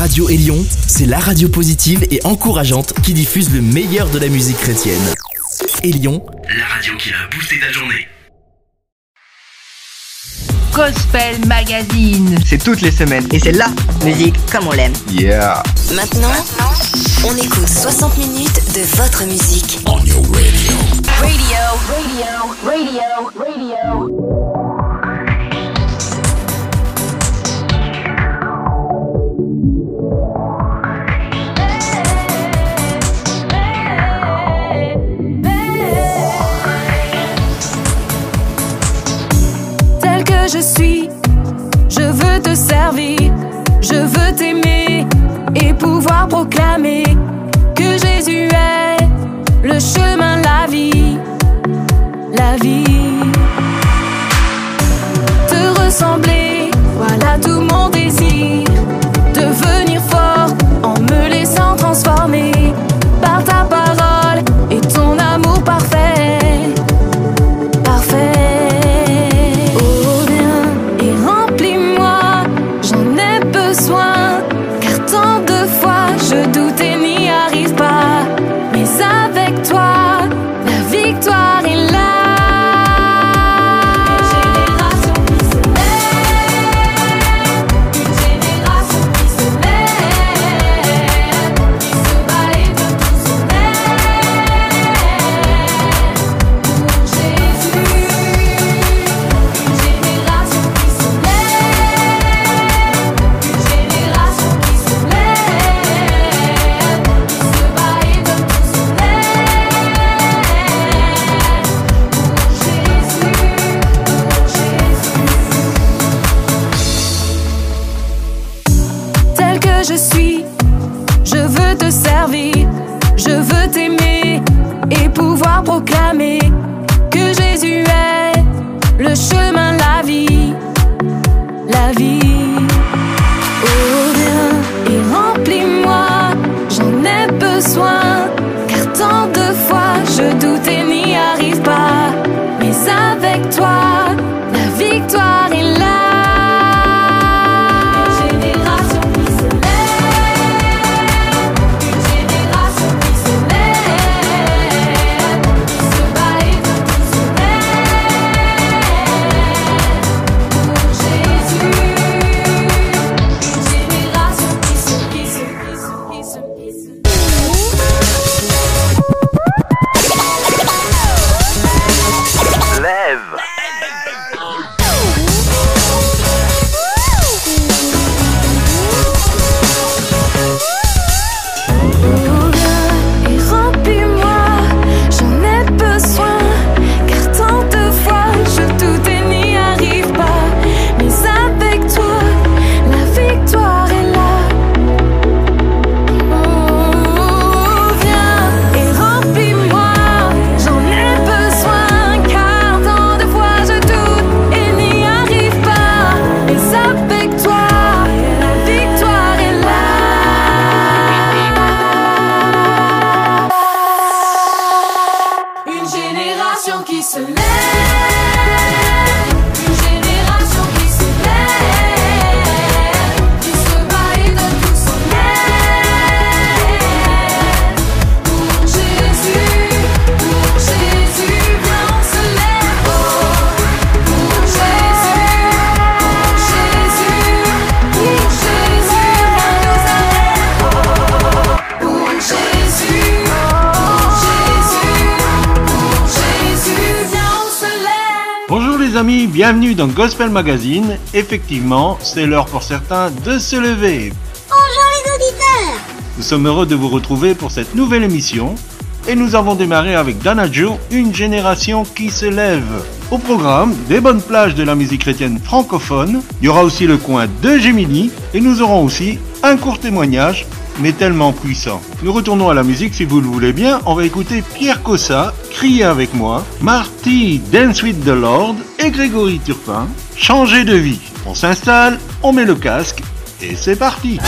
Radio Élion, c'est la radio positive et encourageante qui diffuse le meilleur de la musique chrétienne. Élion, la radio qui a boosté ta journée. Gospel Magazine. C'est toutes les semaines et c'est la musique comme on l'aime. Yeah. Maintenant, on écoute 60 minutes de votre musique. On your radio. Radio, radio, radio, radio. Je suis. Je veux te servir, je veux t'aimer et pouvoir proclamer que Jésus est le chemin, la vie, la vie. Te ressembler, voilà tout mon désir. Devenir fort en me laissant transformer bienvenue dans Gospel Magazine. Effectivement, c'est l'heure pour certains de se lever. Bonjour les auditeurs Nous sommes heureux de vous retrouver pour cette nouvelle émission. Et nous avons démarré avec Dana Joe, une génération qui se lève. Au programme, des bonnes plages de la musique chrétienne francophone. Il y aura aussi le coin de Gemini. Et nous aurons aussi un court témoignage, mais tellement puissant. Nous retournons à la musique si vous le voulez bien. On va écouter Pierre Cossa, Crier avec moi, Marty, Dance with the Lord et Grégory Turpin, Changer de vie. On s'installe, on met le casque et c'est parti.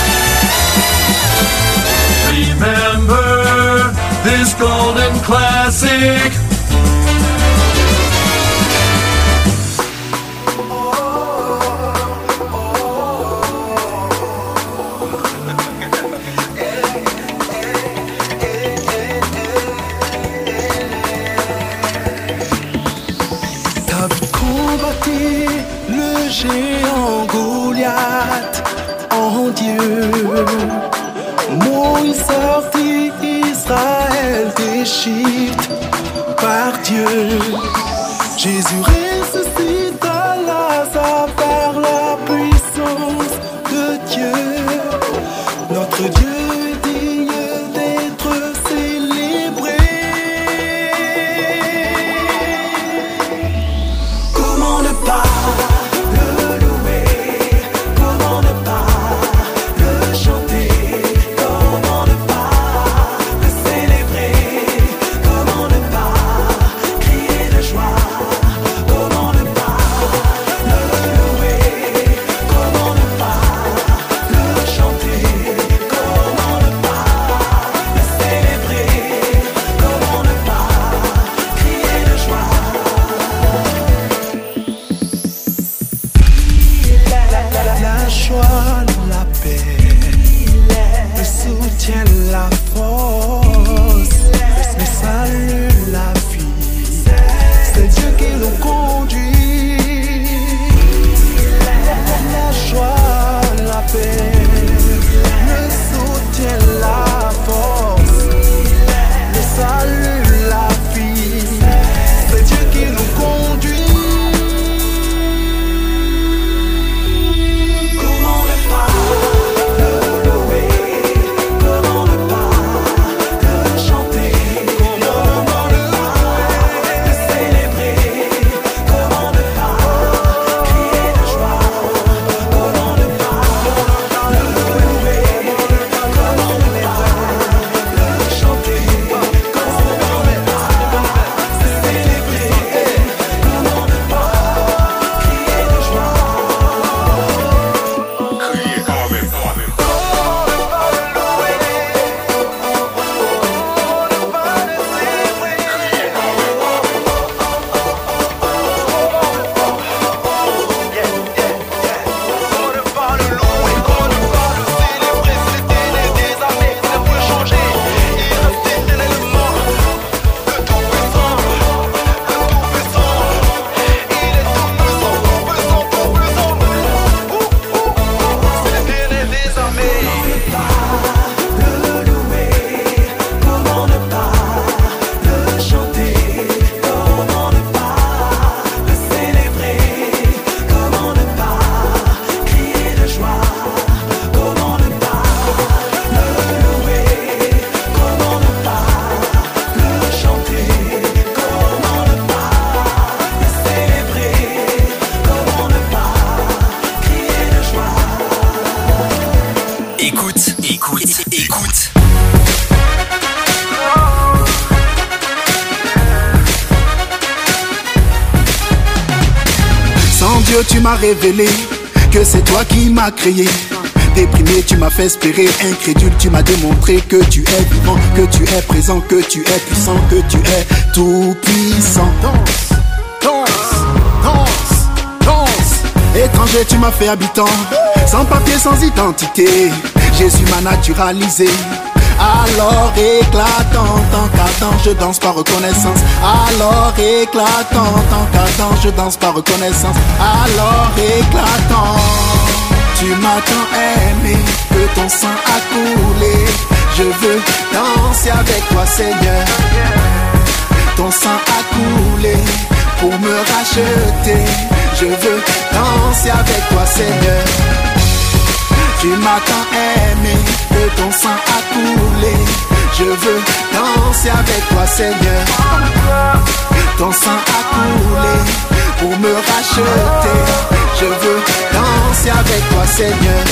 Israël d'Égypte par Dieu. Jésus ressuscite que c'est toi qui m'as créé. Déprimé, tu m'as fait espérer. Incrédule, tu m'as démontré que tu es vivant, que tu es présent, que tu es puissant, que tu es tout puissant. Danse, danse, danse, danse. Étranger, tu m'as fait habitant. Sans papier, sans identité. Jésus m'a naturalisé. Alors éclatant, tant qu'attend, je danse par reconnaissance. Alors éclatant, tant qu'attend, je danse par reconnaissance. Alors éclatant, tu m'as tant aimé que ton sang a coulé. Je veux danser avec toi, Seigneur. Ton sang a coulé pour me racheter. Je veux danser avec toi, Seigneur. Tu m'as tant aimé ton sang a coulé. Je veux danser avec toi, Seigneur. Ton sang a coulé pour me racheter. Je veux danser avec toi, Seigneur.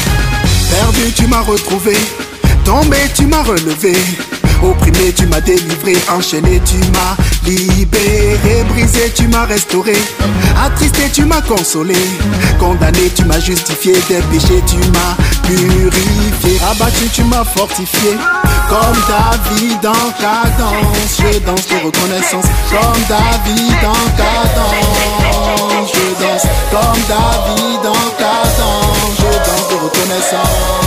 Perdu, tu m'as retrouvé. Tombé, tu m'as relevé. Opprimé, tu m'as délivré. Enchaîné, tu m'as libéré. Brisé, tu m'as restauré. Attristé, tu m'as consolé. Condamné, tu m'as justifié. Des péchés, tu m'as purifié. Abattu, tu m'as fortifié. Comme David en cadence, je danse de reconnaissance. Comme David en cadence, je danse. Comme David en cadence, je danse de reconnaissance.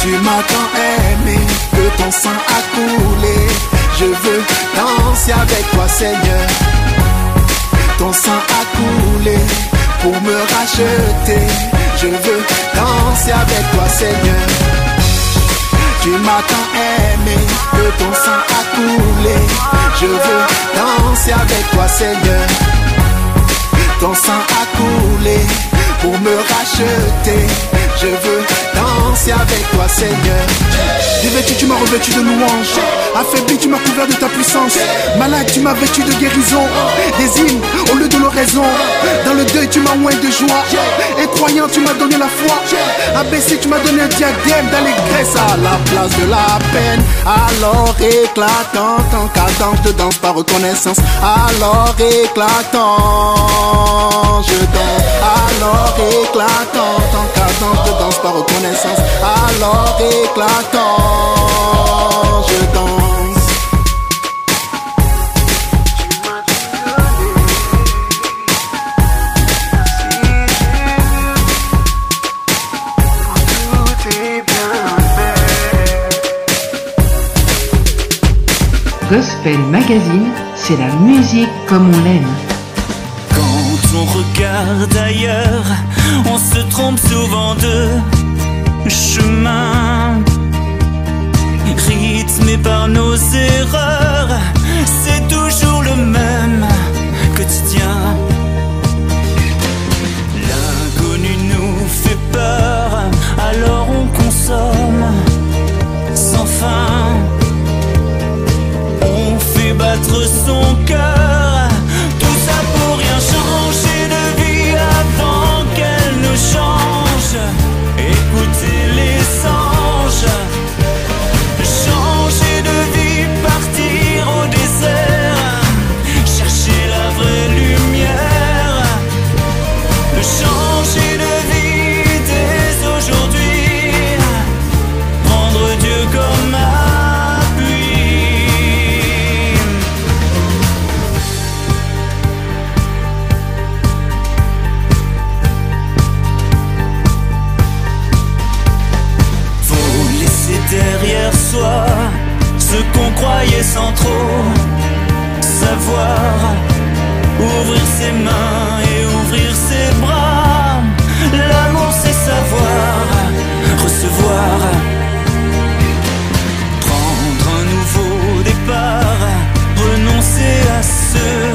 Tu m'as tant aimé que ton sang a coulé. Je veux danser avec toi, Seigneur. Ton sang a coulé pour me racheter. Je veux danser avec toi, Seigneur. Tu m'as tant aimé que ton sang a coulé. Je veux danser avec toi, Seigneur. Ton sang a coulé pour me racheter. Je veux danser avec toi, Seigneur. Dévêtu, tu m'as revêtu de louanges. Affaibli, tu m'as couvert de ta puissance. Malade, tu m'as vêtu de guérison. Des hymnes au lieu de l'oraison. Dans le deuil, tu m'as oint de joie. Et croyant, tu m'as donné la foi. Abaissé, tu m'as donné un diadème d'allégresse à la place de la peine. Alors éclatant, en cadence de danse par reconnaissance. Alors éclatant, je danse. Alors éclatant, en cadence de danse par reconnaissance. Alors éclatant, je danse. Gospel Magazine, c'est la musique comme on l'aime. Quand on regarde ailleurs, on se trompe souvent de chemin. Rythmé par nos erreurs, c'est toujours le même quotidien. L'inconnu nous fait peur, alors on consomme sans fin. On fait battre son cœur, tout ça pour rien changer de vie avant qu'elle nous change. Sans trop savoir. Ouvrir ses mains et ouvrir ses bras. L'amour c'est savoir recevoir. Prendre un nouveau départ. Renoncer à ce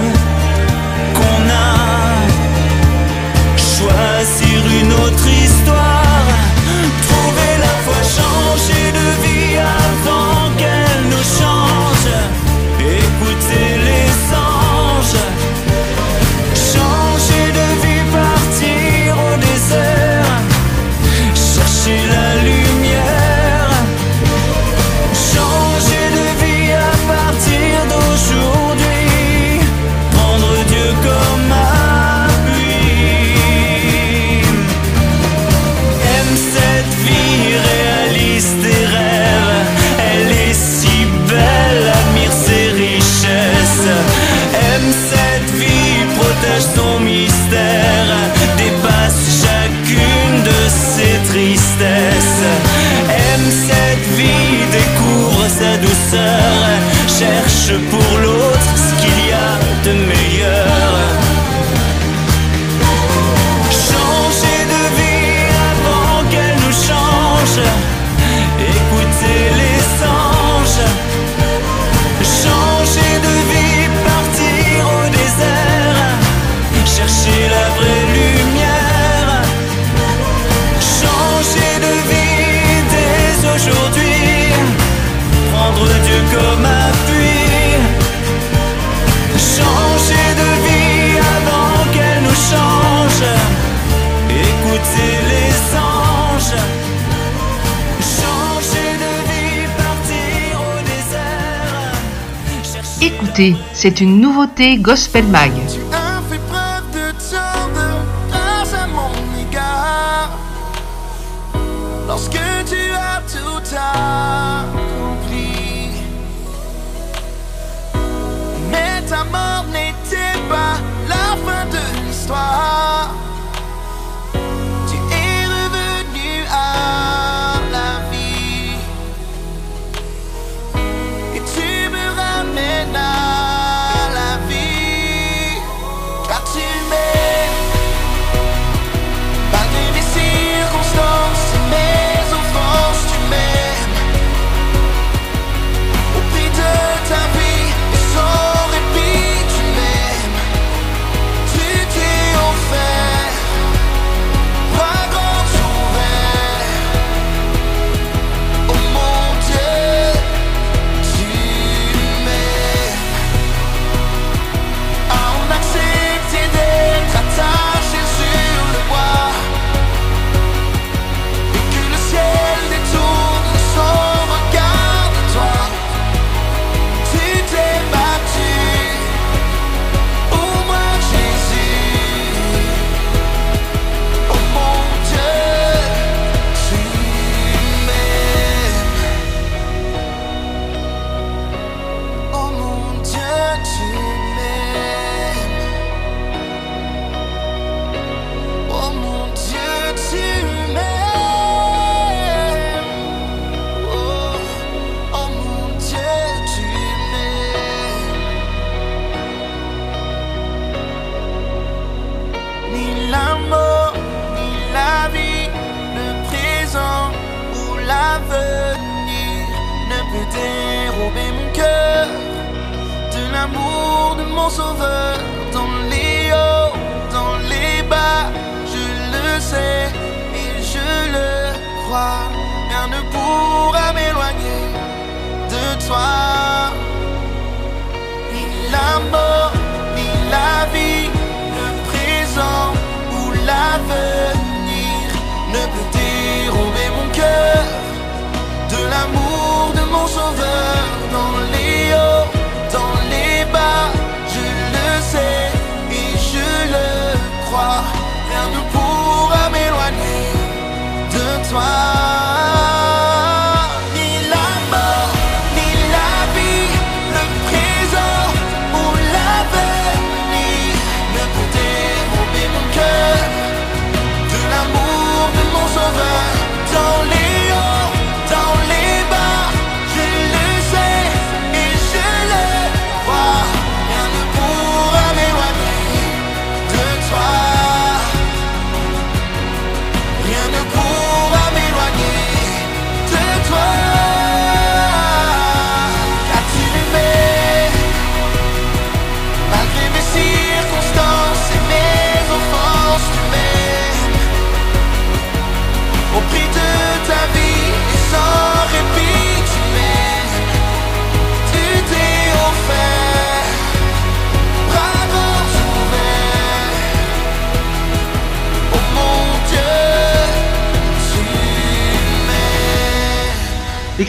c'est une nouveauté Gospel Mag. rien ne pourra m'éloigner de toi.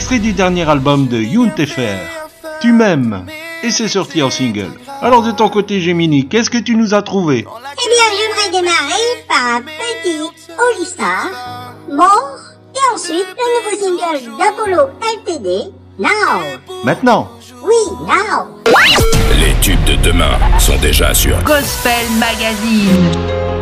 extrait du dernier album de Youn Tefer, Tu m'aimes, et c'est sorti en single. Alors de ton côté Gemini, qu'est-ce que tu nous as trouvé? Eh bien, j'aimerais démarrer par un petit Olista, mort, et ensuite le nouveau single d'Apollo LTD, Now. Maintenant? Oui, now Les tubes de demain sont déjà sur Gospel Magazine.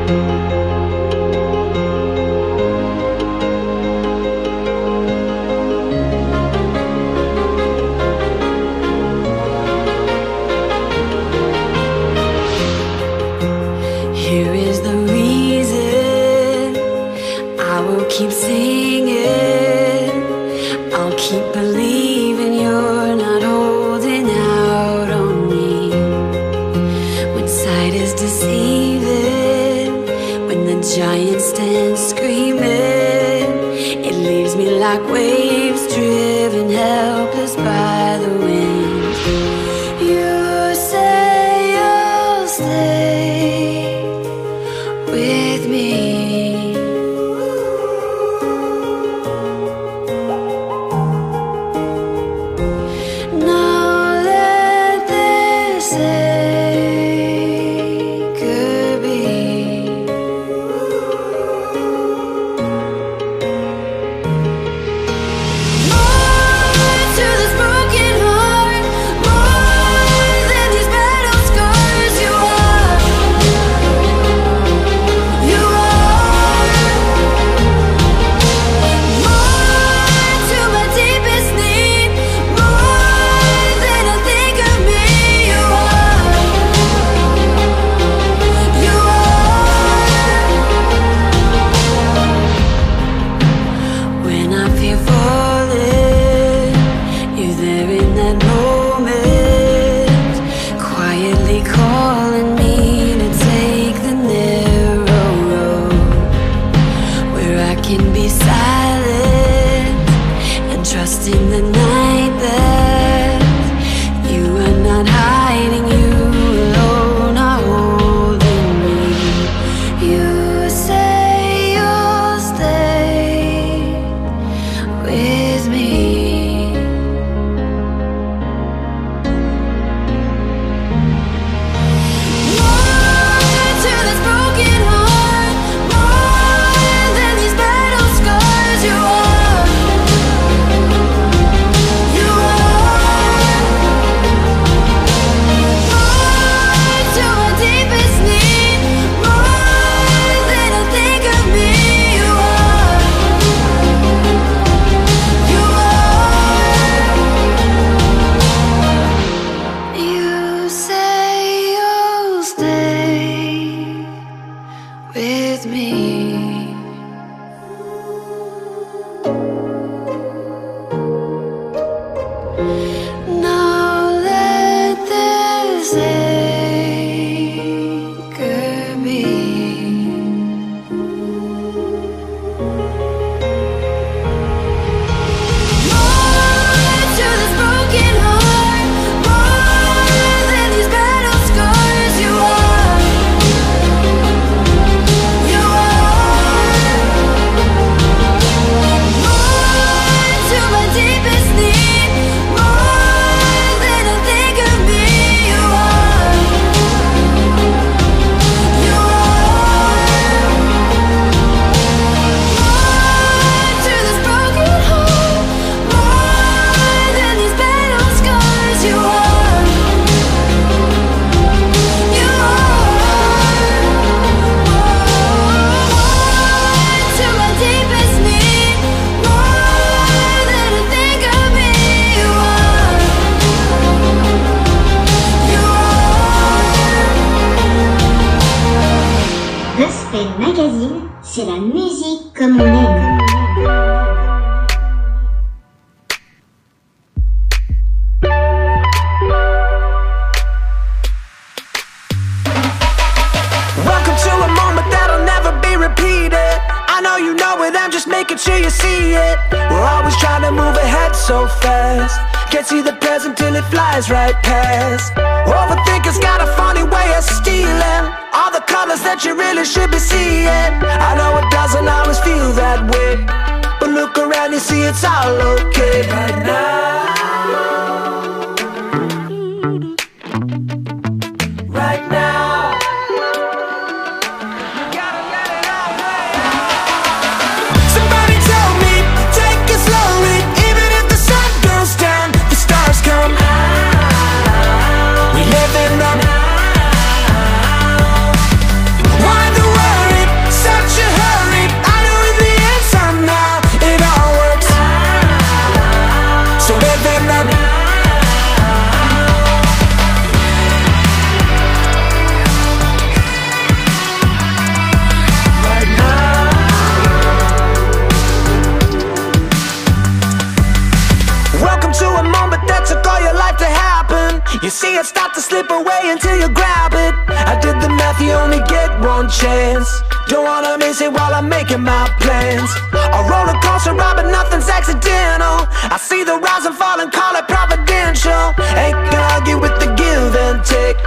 You see it start to slip away until you grab it. I did the math, you only get one chance. Don't wanna miss it while I'm making my plans. A roller coaster ride, but nothing's accidental. I see the rise and fall and call it providential. Ain't gonna argue with the give and take.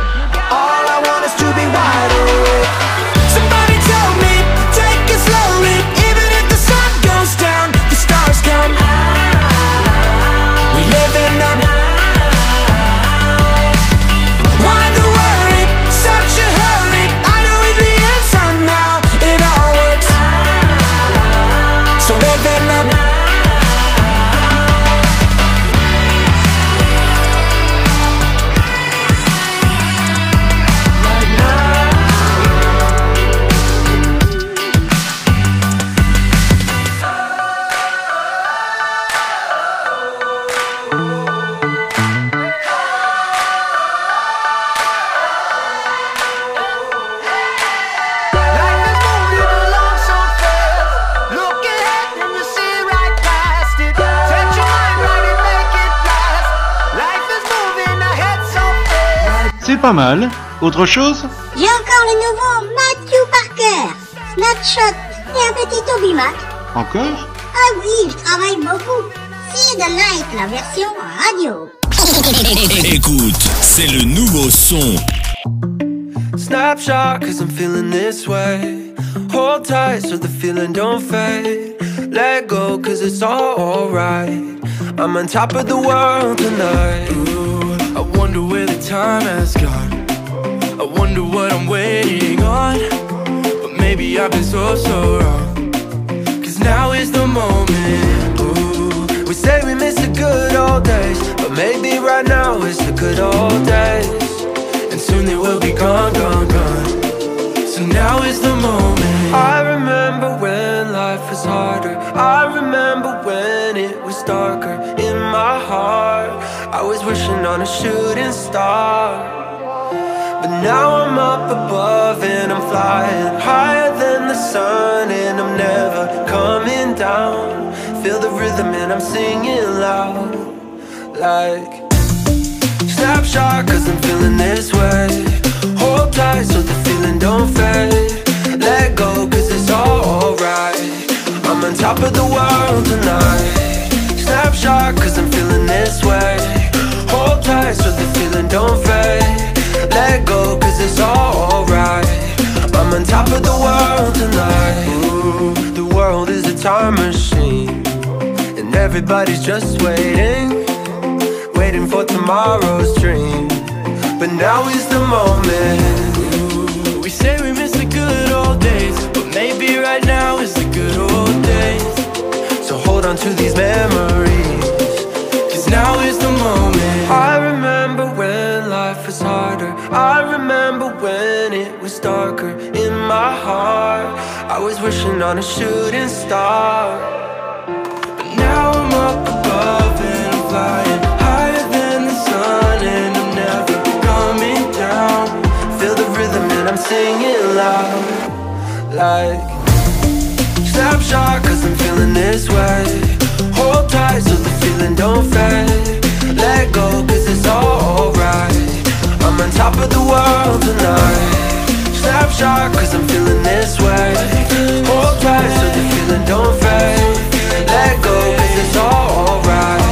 All I want is to be wide awake. Pas mal. Autre chose J'ai encore le nouveau Matthew Parker, Snapshot et un petit Toby Mac. Encore Ah oui, je travaille beaucoup. See the light, la version radio. Écoute, c'est le nouveau son. Snapshot, cause I'm feeling this way. Hold tight so the feeling don't fade. Let go, cause it's all alright. I'm on top of the world tonight. Ooh, I wonder where the time has wonder what I'm waiting on. But maybe I've been so, so wrong. Cause now is the moment. Ooh, we say we miss the good old days. But maybe right now is the good old days. And soon they will be gone, gone, gone. So now is the moment. I remember when life was harder. I remember when it was darker in my heart. I was wishing on a shooting star. Now I'm up above and I'm flying higher than the sun and I'm never coming down. Feel the rhythm and I'm singing loud like Snapshot cause I'm feeling this way. Hold tight so the feeling don't fade. Let go cause it's all alright. I'm on top of the world tonight. Snapshot cause I'm feeling this way. Hold tight so the feeling don't fade Let go cause it's alright I'm on top of the world tonight Ooh, The world is a time machine And everybody's just waiting waiting for tomorrow's dream. But now is the moment. We say we miss the good old days, but maybe right now is the good old days. So hold on to these memories, cause now is the moment. I remember I remember when it was darker in my heart. I was wishing on a shooting star. But now I'm up above and I'm flying higher than the sun and I'm never coming down. Feel the rhythm and I'm singing loud, like Snapshot cause I'm feeling top of the world tonight. Snapshot cause I'm feeling this way. Hold tight so the feeling don't fade. Let go cause it's all alright.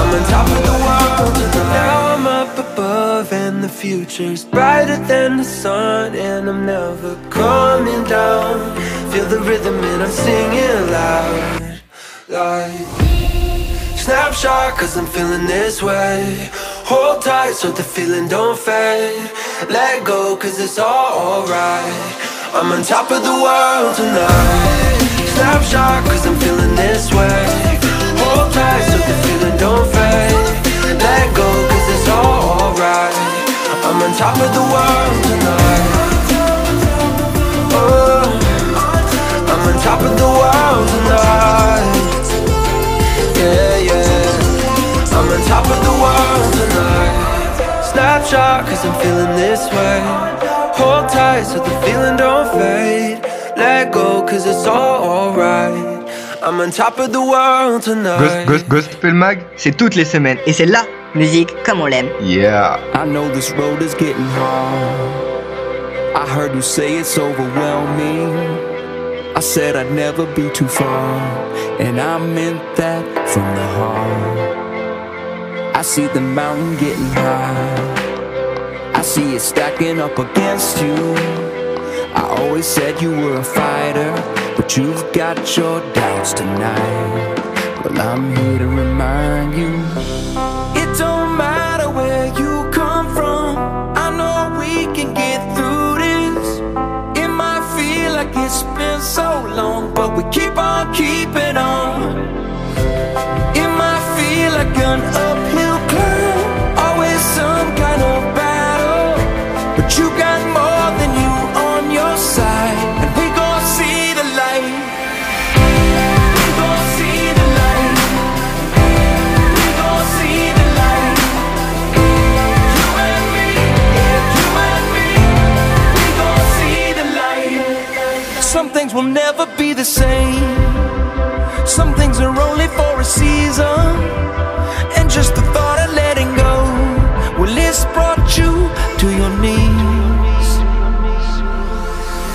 I'm on top of the world tonight. Now I'm up above and the future's brighter than the sun. And I'm never coming down. Feel the rhythm and I'm singing loud. Like Snapshot cause I'm feeling this way Hold tight so the feeling don't fade. Let go cause it's all alright. I'm on top of the world tonight. Snapshot cause I'm feeling this way. Hold tight so the feeling don't fade. Let go cause it's all alright. I'm on top of the world tonight. Oh, I'm on top of the world tonight. Yeah, yeah I'm on top of the world tonight Snapshot cause I'm feeling this way Hold tight so the feeling don't fade Let go cause it's all alright I'm on top of the world tonight Ghost, Ghost, Gospel Mag, c'est toutes les semaines. Et c'est la musique comme on l'aime. Yeah. I know this road is getting hard. I heard you say it's overwhelming. I said I'd never be too far. And I meant that from the heart. I see the mountain getting high. I see it stacking up against you. I always said you were a fighter, but you've got your doubts tonight. Well, I'm here to remind you it don't matter where you come from. I know we can get through this. It might feel like it's been so long, but we keep on keeping be the same. Some things are only for a season. And just the thought of letting go, well, it's brought you to your knees.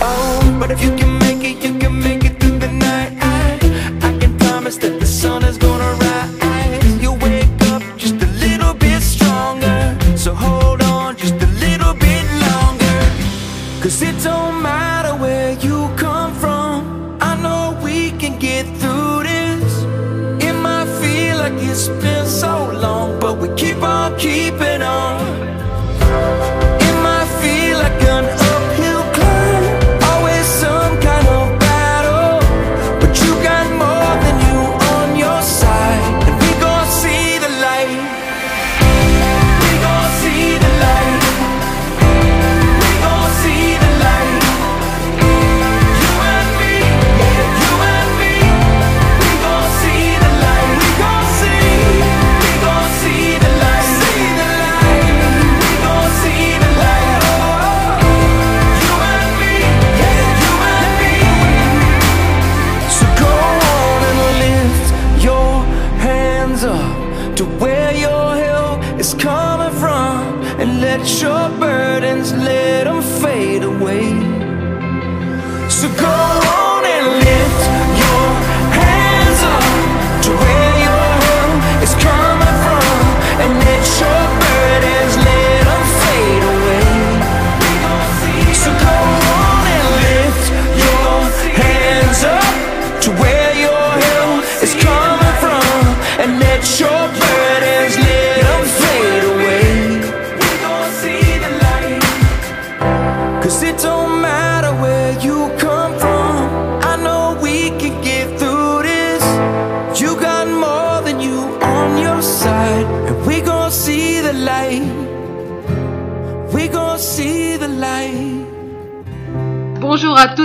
Oh, but if you can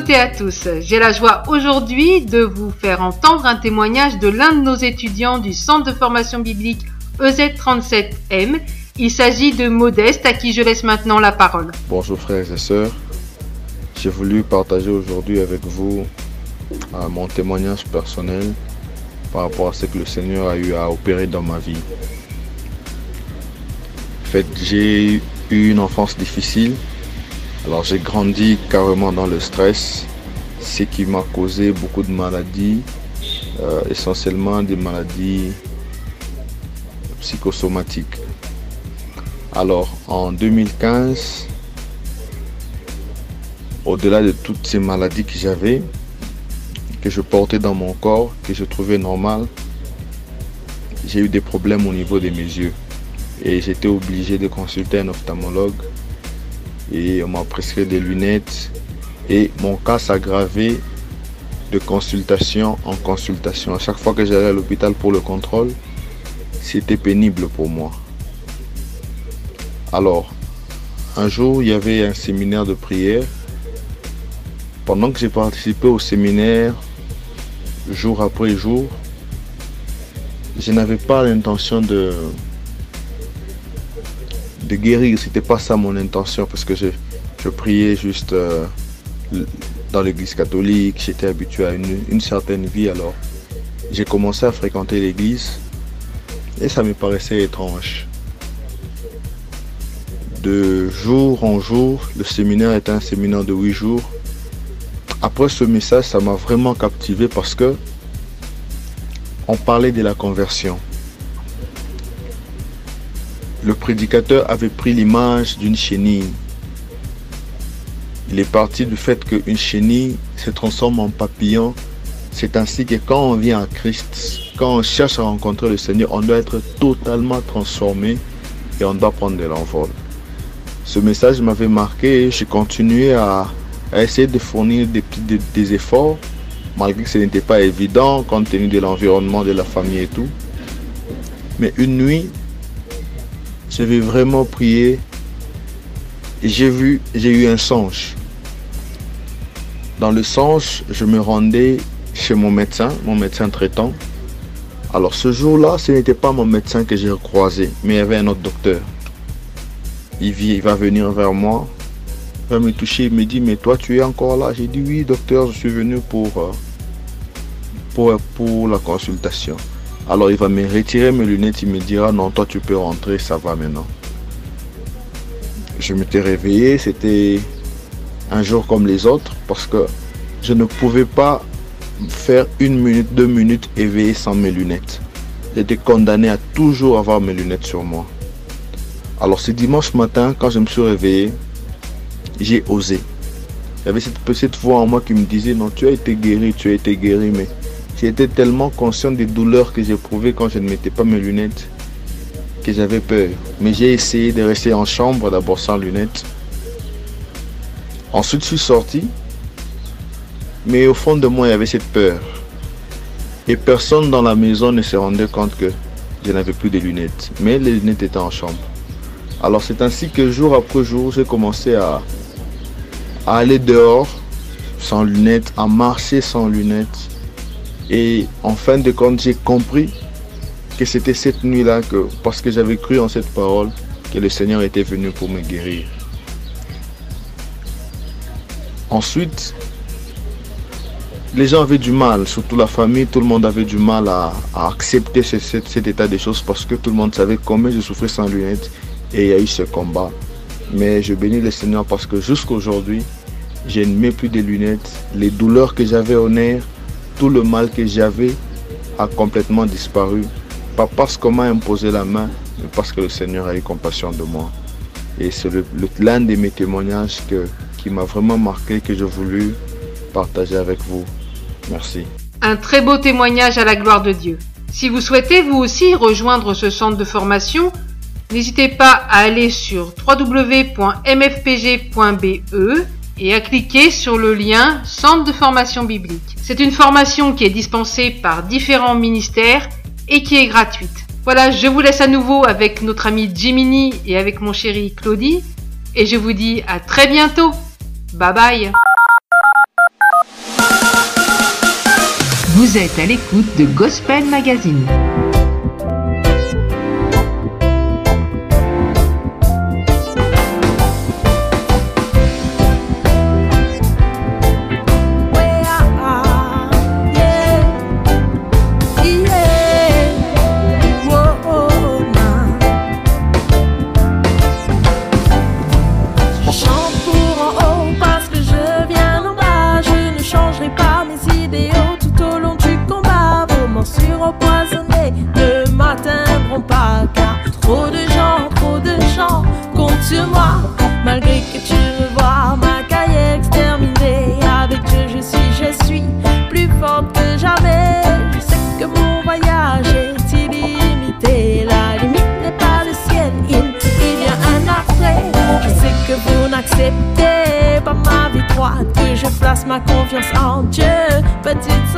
toutes et à tous. J'ai la joie aujourd'hui de vous faire entendre un témoignage de l'un de nos étudiants du centre de formation biblique E EZ37M. Il s'agit de Modeste à qui je laisse maintenant la parole. Bonjour frères et sœurs. J'ai voulu partager aujourd'hui avec vous à mon témoignage personnel par rapport à ce que le Seigneur a eu à opérer dans ma vie. En fait, j'ai eu une enfance difficile. Alors j'ai grandi carrément dans le stress, ce qui m'a causé beaucoup de maladies, euh, essentiellement des maladies psychosomatiques. Alors en 2015, au-delà de toutes ces maladies que j'avais, que je portais dans mon corps, que je trouvais normal, j'ai eu des problèmes au niveau de mes yeux. Et j'étais obligé de consulter un ophtalmologue. Et on m'a prescrit des lunettes. Et mon cas s'aggravait de consultation en consultation. À chaque fois que j'allais à l'hôpital pour le contrôle, c'était pénible pour moi. Alors, un jour, il y avait un séminaire de prière. Pendant que j'ai participé au séminaire, jour après jour, je n'avais pas l'intention de, de guérir. C'était pas ça mon intention parce que je, priais juste euh, dans l'église catholique. J'étais habitué à une, une certaine vie alors. J'ai commencé à fréquenter l'église et ça me paraissait étrange. De jour en jour, le séminaire était un séminaire de huit jours. Après ce message, ça m'a vraiment captivé parce que on parlait de la conversion. Le prédicateur avait pris l'image d'une chenille. Il est parti du fait qu'une chenille se transforme en papillon. C'est ainsi que quand on vient à Christ, quand on cherche à rencontrer le Seigneur, on doit être totalement transformé et on doit prendre de l'envol. Ce message m'avait marqué et j'ai continué à, essayer de fournir des efforts, malgré que ce n'était pas évident compte tenu de l'environnement, de la famille et tout. Mais une nuit, je vais vraiment prier et j'ai vu, j'ai eu un songe. Dans le songe, je me rendais chez mon médecin, mon médecin traitant. Alors ce jour-là, ce n'était pas mon médecin que j'ai croisé, mais il y avait un autre docteur. Il, vit, il va venir vers moi, va me toucher, il me dit, mais toi tu es encore là J'ai dit, oui docteur, je suis venu pour, euh, pour, pour la consultation. Alors il va me retirer mes lunettes, il me dira, non, toi tu peux rentrer, ça va maintenant. Je m'étais réveillé, c'était un jour comme les autres, parce que je ne pouvais pas faire une minute, deux minutes éveillé sans mes lunettes. J'étais condamné à toujours avoir mes lunettes sur moi. Alors ce dimanche matin, quand je me suis réveillé, j'ai osé. Il y avait cette petite voix en moi qui me disait, non, tu as été guéri, tu as été guéri, mais j'étais tellement conscient des douleurs que j'éprouvais quand je ne mettais pas mes lunettes que j'avais peur. Mais j'ai essayé de rester en chambre d'abord sans lunettes. Ensuite, je suis sorti. Mais au fond de moi, il y avait cette peur. Et personne dans la maison ne se rendait compte que je n'avais plus de lunettes. Mais les lunettes étaient en chambre. Alors c'est ainsi que jour après jour, j'ai commencé à, à aller dehors sans lunettes, à marcher sans lunettes. Et en fin de compte, j'ai compris que c'était cette nuit-là parce que j'avais cru en cette parole, que le Seigneur était venu pour me guérir. Ensuite, les gens avaient du mal, surtout la famille, tout le monde avait du mal à, accepter ce, cet, cet état des choses parce que tout le monde savait combien je souffrais sans lunettes et il y a eu ce combat. Mais je bénis le Seigneur parce que jusqu'aujourd'hui, je ne mets plus de lunettes. Les douleurs que j'avais au nerf, tout le mal que j'avais a complètement disparu. Pas parce qu'on m'a imposé la main, mais parce que le Seigneur a eu compassion de moi. Et c'est l'un de mes témoignages qui m'a vraiment marqué, que j'ai voulu partager avec vous. Merci. Un très beau témoignage à la gloire de Dieu. Si vous souhaitez vous aussi rejoindre ce centre de formation, n'hésitez pas à aller sur www.mfpg.be et à cliquer sur le lien Centre de formation biblique. C'est une formation qui est dispensée par différents ministères et qui est gratuite. Voilà, je vous laisse à nouveau avec notre ami Jiminy et avec mon chéri Claudie et je vous dis à très bientôt. Bye bye. Vous êtes à l'écoute de Gospel Magazine. Que je place ma confiance en Dieu, but it's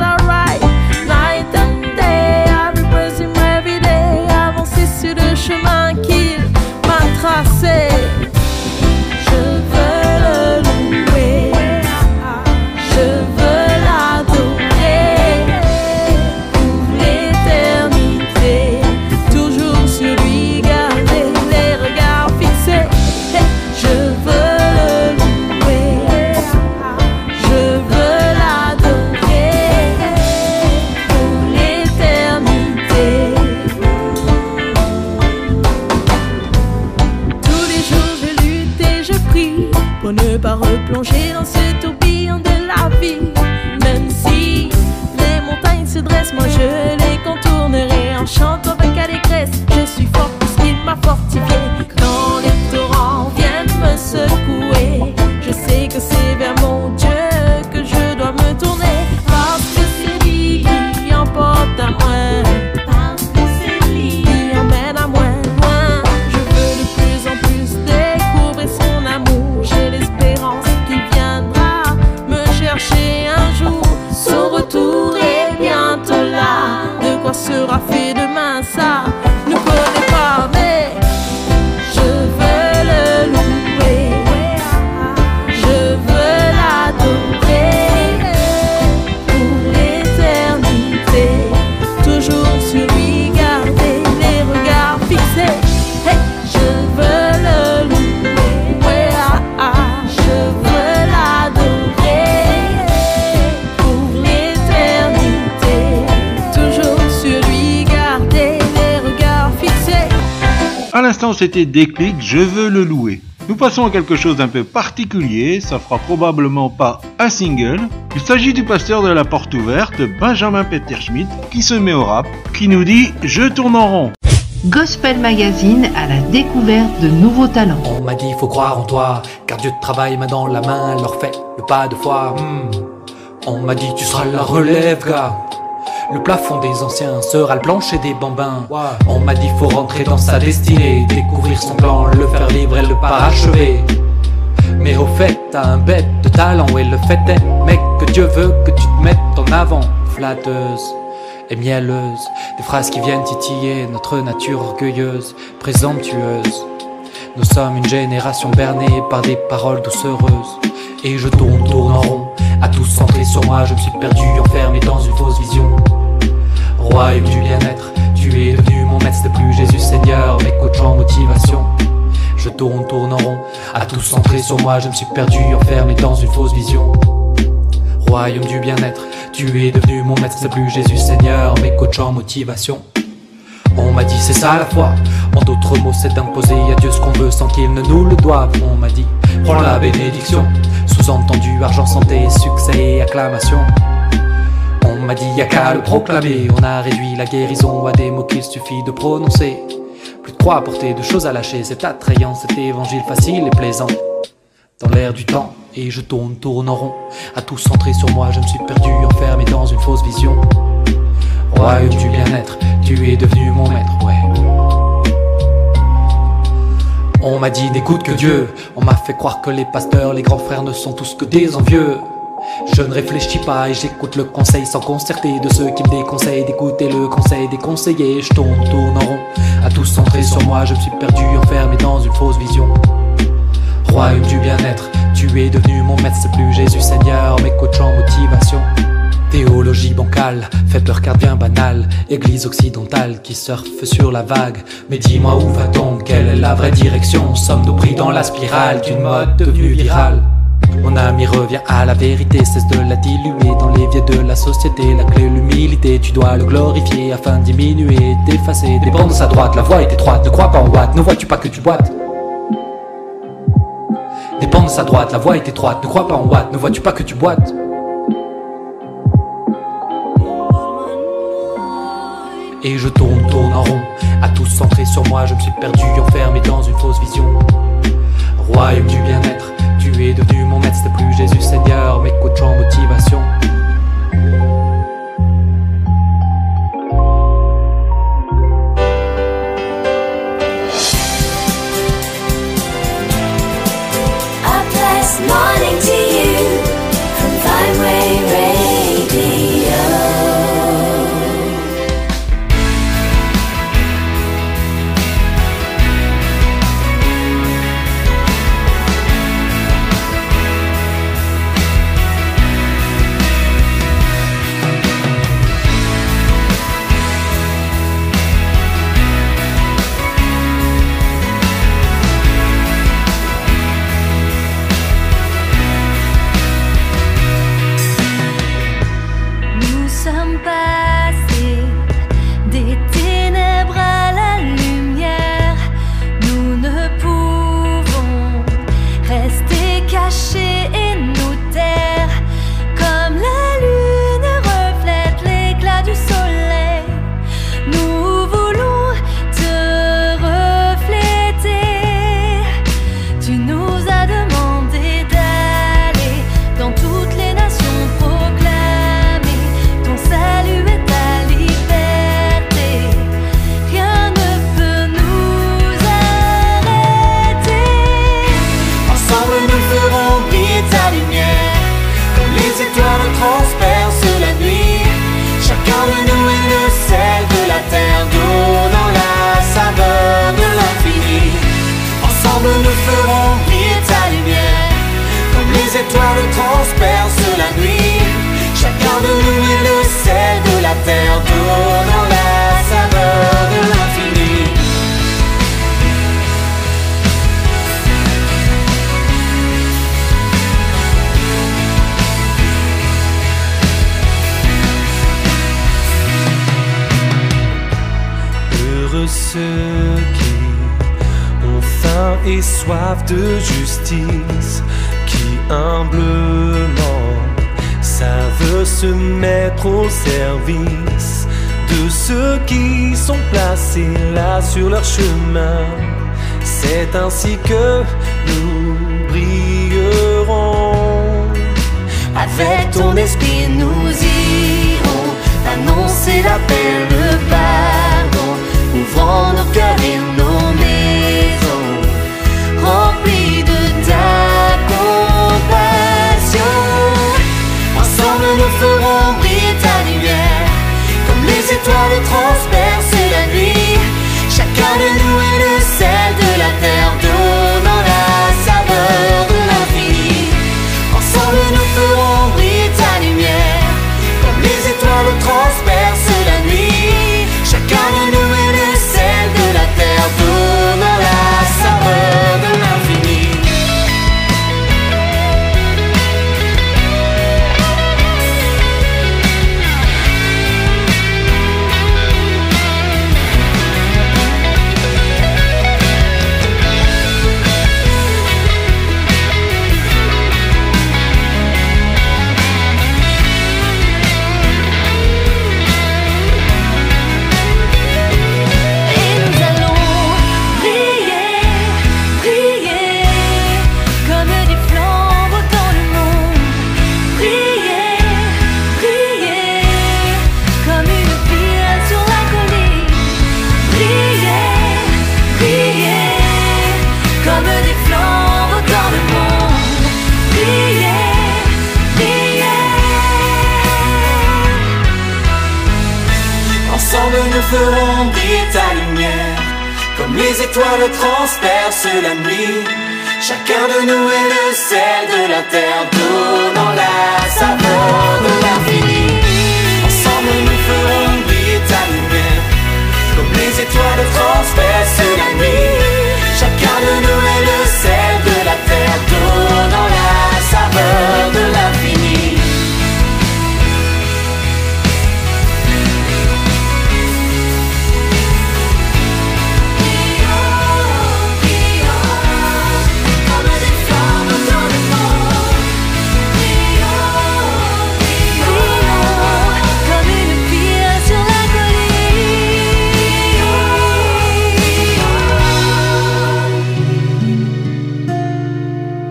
c'était Déclic, je veux le louer. Nous passons à quelque chose d'un peu particulier, ça fera probablement pas un single. Il s'agit du pasteur de la porte ouverte, Benjamin Peter Schmidt, qui se met au rap, qui nous dit Je tourne en rond. Gospel Magazine à la découverte de nouveaux talents. On m'a dit faut croire en toi, car Dieu travaille main dans la main, leur fait le pas de foi. hmm. On m'a dit tu seras la relève, gars. Le plafond des anciens sera le plancher des bambins. On m'a dit faut rentrer dans sa destinée, découvrir son plan, le faire vivre et le parachever. Mais au fait, t'as un bête de talent et le fait est, mec, que Dieu veut que tu te mettes en avant, flatteuse et mielleuse, des phrases qui viennent titiller notre nature orgueilleuse, présomptueuse. Nous sommes une génération bernée par des paroles doucereuses, et je tourne, tourne en rond, à tout centrer sur moi, je me suis perdu, enfermé dans une fausse vision. Royaume du bien-être, tu es devenu mon maître, c'était plus Jésus Seigneur, mais coach en motivation. Je tourne, tourne en rond, à tout centrer sur moi, je me suis perdu, enfermé dans une fausse vision. Royaume du bien-être, tu es devenu mon maître, c'est plus Jésus Seigneur, mais coach en motivation. On m'a dit c'est ça la foi, en d'autres mots c'est d'imposer à Dieu ce qu'on veut sans qu'il ne nous le doive. On m'a dit prends la bénédiction, sous-entendu argent, santé, succès et acclamation. On m'a dit y'a qu'à le proclamer, on a réduit la guérison à des mots qu'il suffit de prononcer. Plus de croix à porter, de choses à lâcher, c'est attrayant, cet évangile facile et plaisant. Dans l'air du temps, et je tourne, tourne en rond, à tout centrer sur moi, je me suis perdu, enfermé dans une fausse vision. Royaume du bien-être, tu es devenu mon maître, ouais. On m'a dit n'écoute que Dieu, on m'a fait croire que les pasteurs, les grands frères ne sont tous que des envieux. Je ne réfléchis pas et j'écoute le conseil sans concerter de ceux qui me déconseillent d'écouter le conseil des conseillers. Je tourne, tourne en rond, à tout centrer sur moi, je me suis perdu, enfermé dans une fausse vision. Royaume du bien-être, tu es devenu mon maître, c'est plus Jésus Seigneur, mais coach en motivation. Théologie bancale, fait peur car bien banale, église occidentale qui surfe sur la vague. Mais dis-moi où va-t-on, quelle est la vraie direction? Sommes-nous pris dans la spirale d'une mode devenue virale? Mon ami revient à la vérité, cesse de la diluer dans les vies de la société. La clé, l'humilité, tu dois le glorifier afin de diminuer, d'effacer. Dépendance à droite, la voie est étroite, ne crois pas en boîte, ne vois-tu pas que tu boites? Dépendance à droite, la voie est étroite, ne crois pas en boîte, ne vois-tu pas que tu boites? Et je tourne, tourne en rond, à tous centrés sur moi, je me suis perdu, enfermé dans une fausse vision. Royaume du bien-être tu es mon maître, c'était plus Jésus Seigneur, mais coach en motivation. au service de ceux qui sont placés là sur leur chemin. C'est ainsi que nous brillerons. Avec ton esprit, nous irons annoncer la paix, le pardon, ouvrant nos cœurs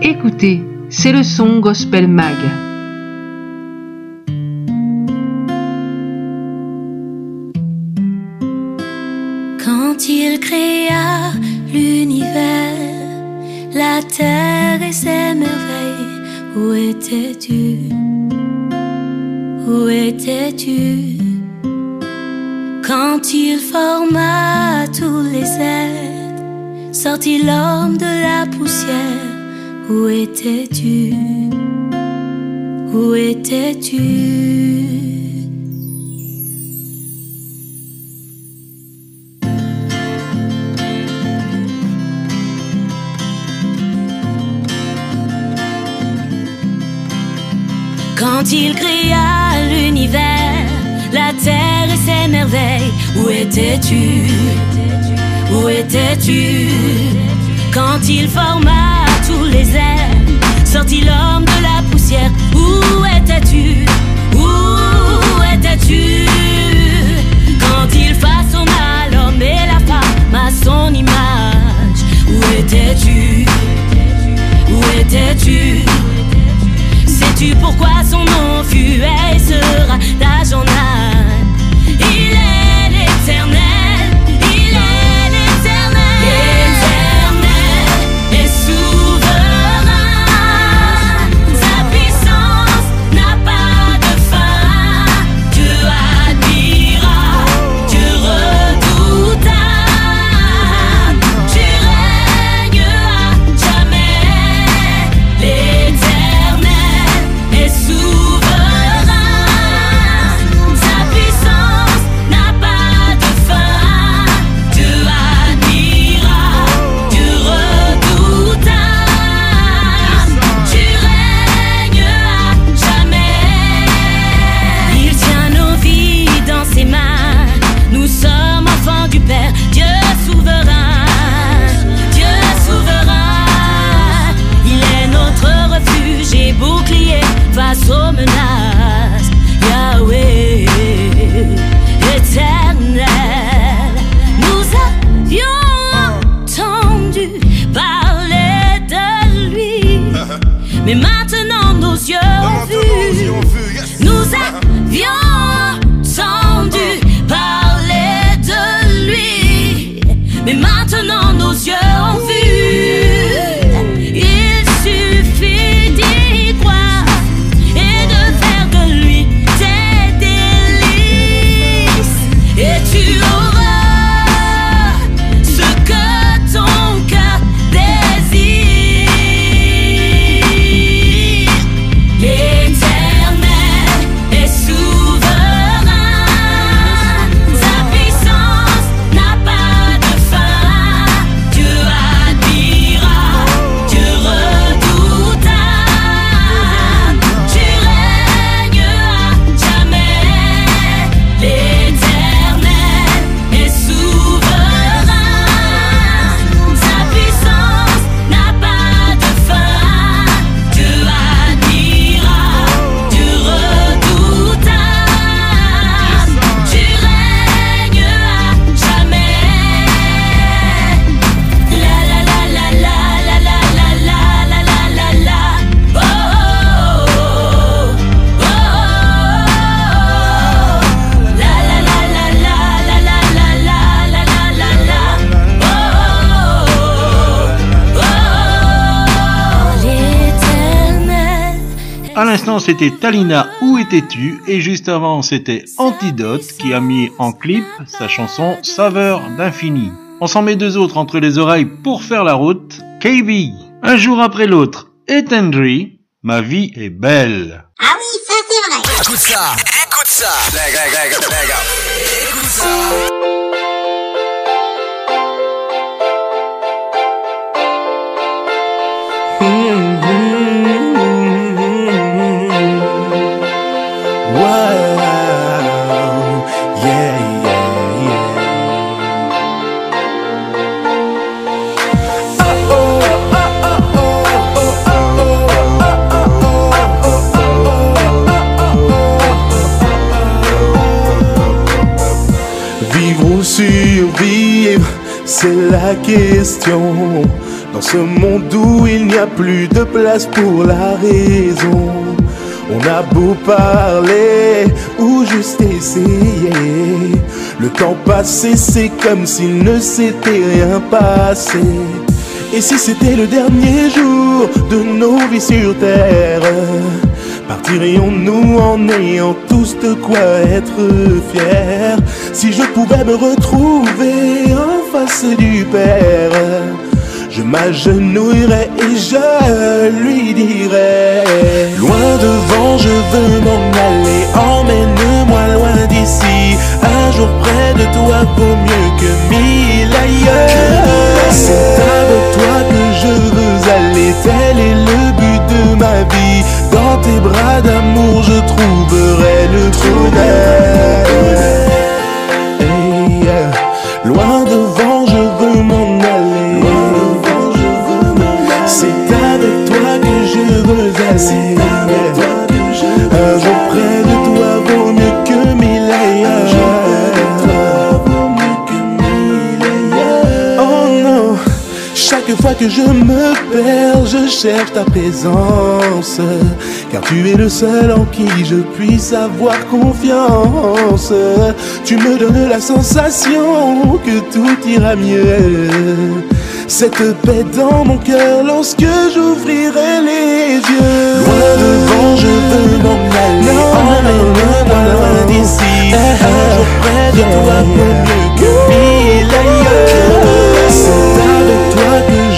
écouter, c'est le son Gospel Mag. Quand il créa l'univers, la terre et ses merveilles, où étais-tu? Où étais-tu? Quand il forma tous les êtres, sortit l'homme de la poussière, où étais-tu? Où étais-tu? Quand il créa l'univers, la terre et ses merveilles, où étais-tu? Où étais-tu? Quand il forma tous les airs, sortit l'homme de la poussière, où étais-tu? Où étais-tu? Quand il façonna l'homme et la femme à son image, où étais-tu? Où étais-tu? Sais-tu pourquoi À l'instant, c'était Talina, Où étais-tu? Et juste avant, c'était Antidote qui a mis en clip sa chanson Saveur d'infini. On s'en met deux autres entre les oreilles pour faire la route. KB, un jour après l'autre, et Tendry, Ma vie est belle. Ah oui, ça c'est vrai. Écoute ça, écoute ça. Écoute ça. C'est la question. Dans ce monde où il n'y a plus de place pour la raison. On a beau parler ou juste essayer. Le temps passé, c'est comme s'il ne s'était rien passé. Et si c'était le dernier jour de nos vies sur terre, partirions-nous en ayant tous de quoi être fiers? Si je pouvais me retrouver en face du Père, je m'agenouillerais et je lui dirais Loin devant, je veux m'en aller, emmène-moi loin d'ici. Un jour près de toi vaut mieux que mille ailleurs. C'est avec toi que je veux aller, tel est le Dans tes bras d'amour, je trouverai le bonheur. Que je me perds, je cherche ta présence. Car tu es le seul en qui je puisse avoir confiance. Tu me donnes la sensation que tout ira mieux. Cette paix dans mon cœur lorsque j'ouvrirai les yeux. Loin devant, je veux m'en aller. Emmène-moi loin d'ici. Un jour près de toi vaut mieux que mille ailleurs. C'est avec toi que.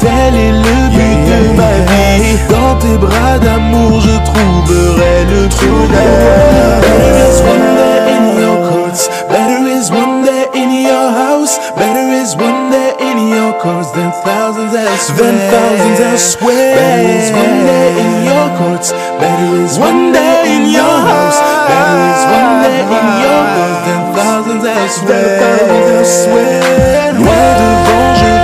Tel est le but de ma vie. Dans tes bras d'amour, je trouverai le bonheur. Better is one day in your courts. Better is one day in your house. Better is one day in your courts than thousands elsewhere. Than thousands elsewhere. Better is one day in your courts. Better is one day in your house. Better is one day in your courts than thousands elsewhere. Thousands elsewhere. Loin devant, je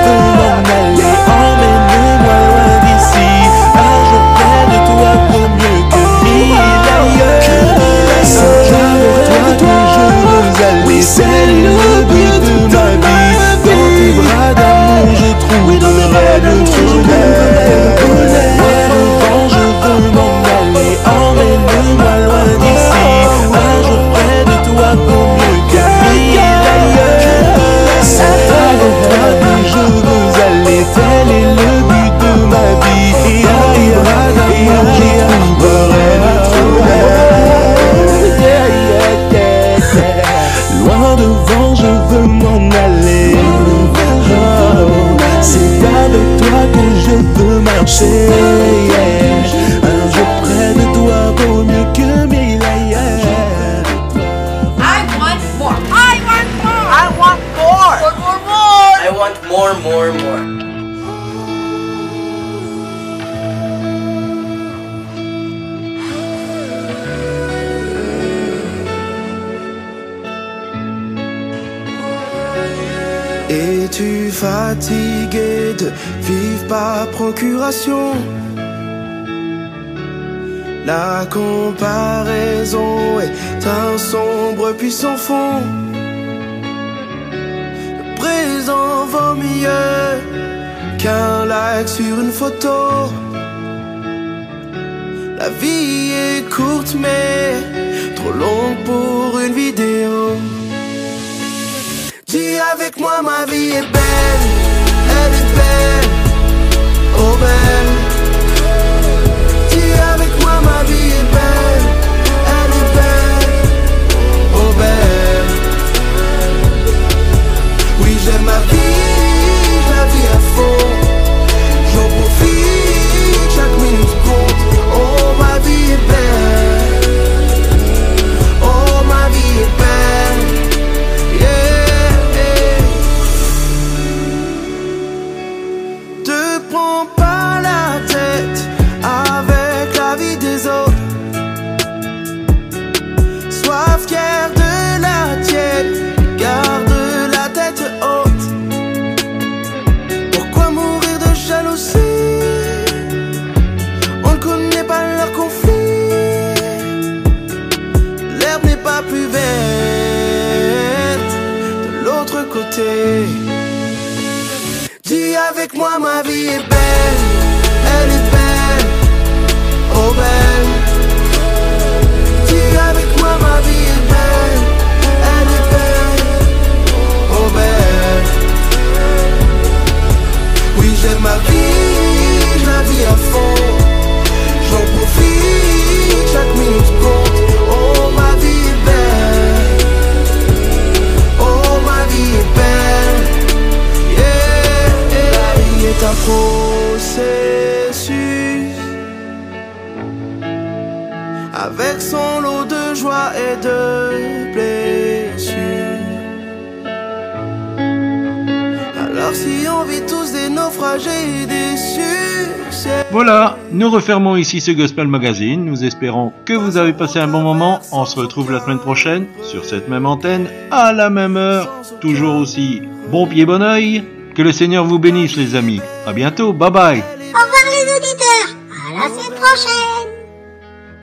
ici ce Gospel Magazine. Nous espérons que vous avez passé un bon moment. On se retrouve la semaine prochaine sur cette même antenne, à la même heure, toujours aussi bon pied, bon oeil. Que le Seigneur vous bénisse, les amis. À bientôt, bye bye. Au revoir les auditeurs. À la semaine prochaine.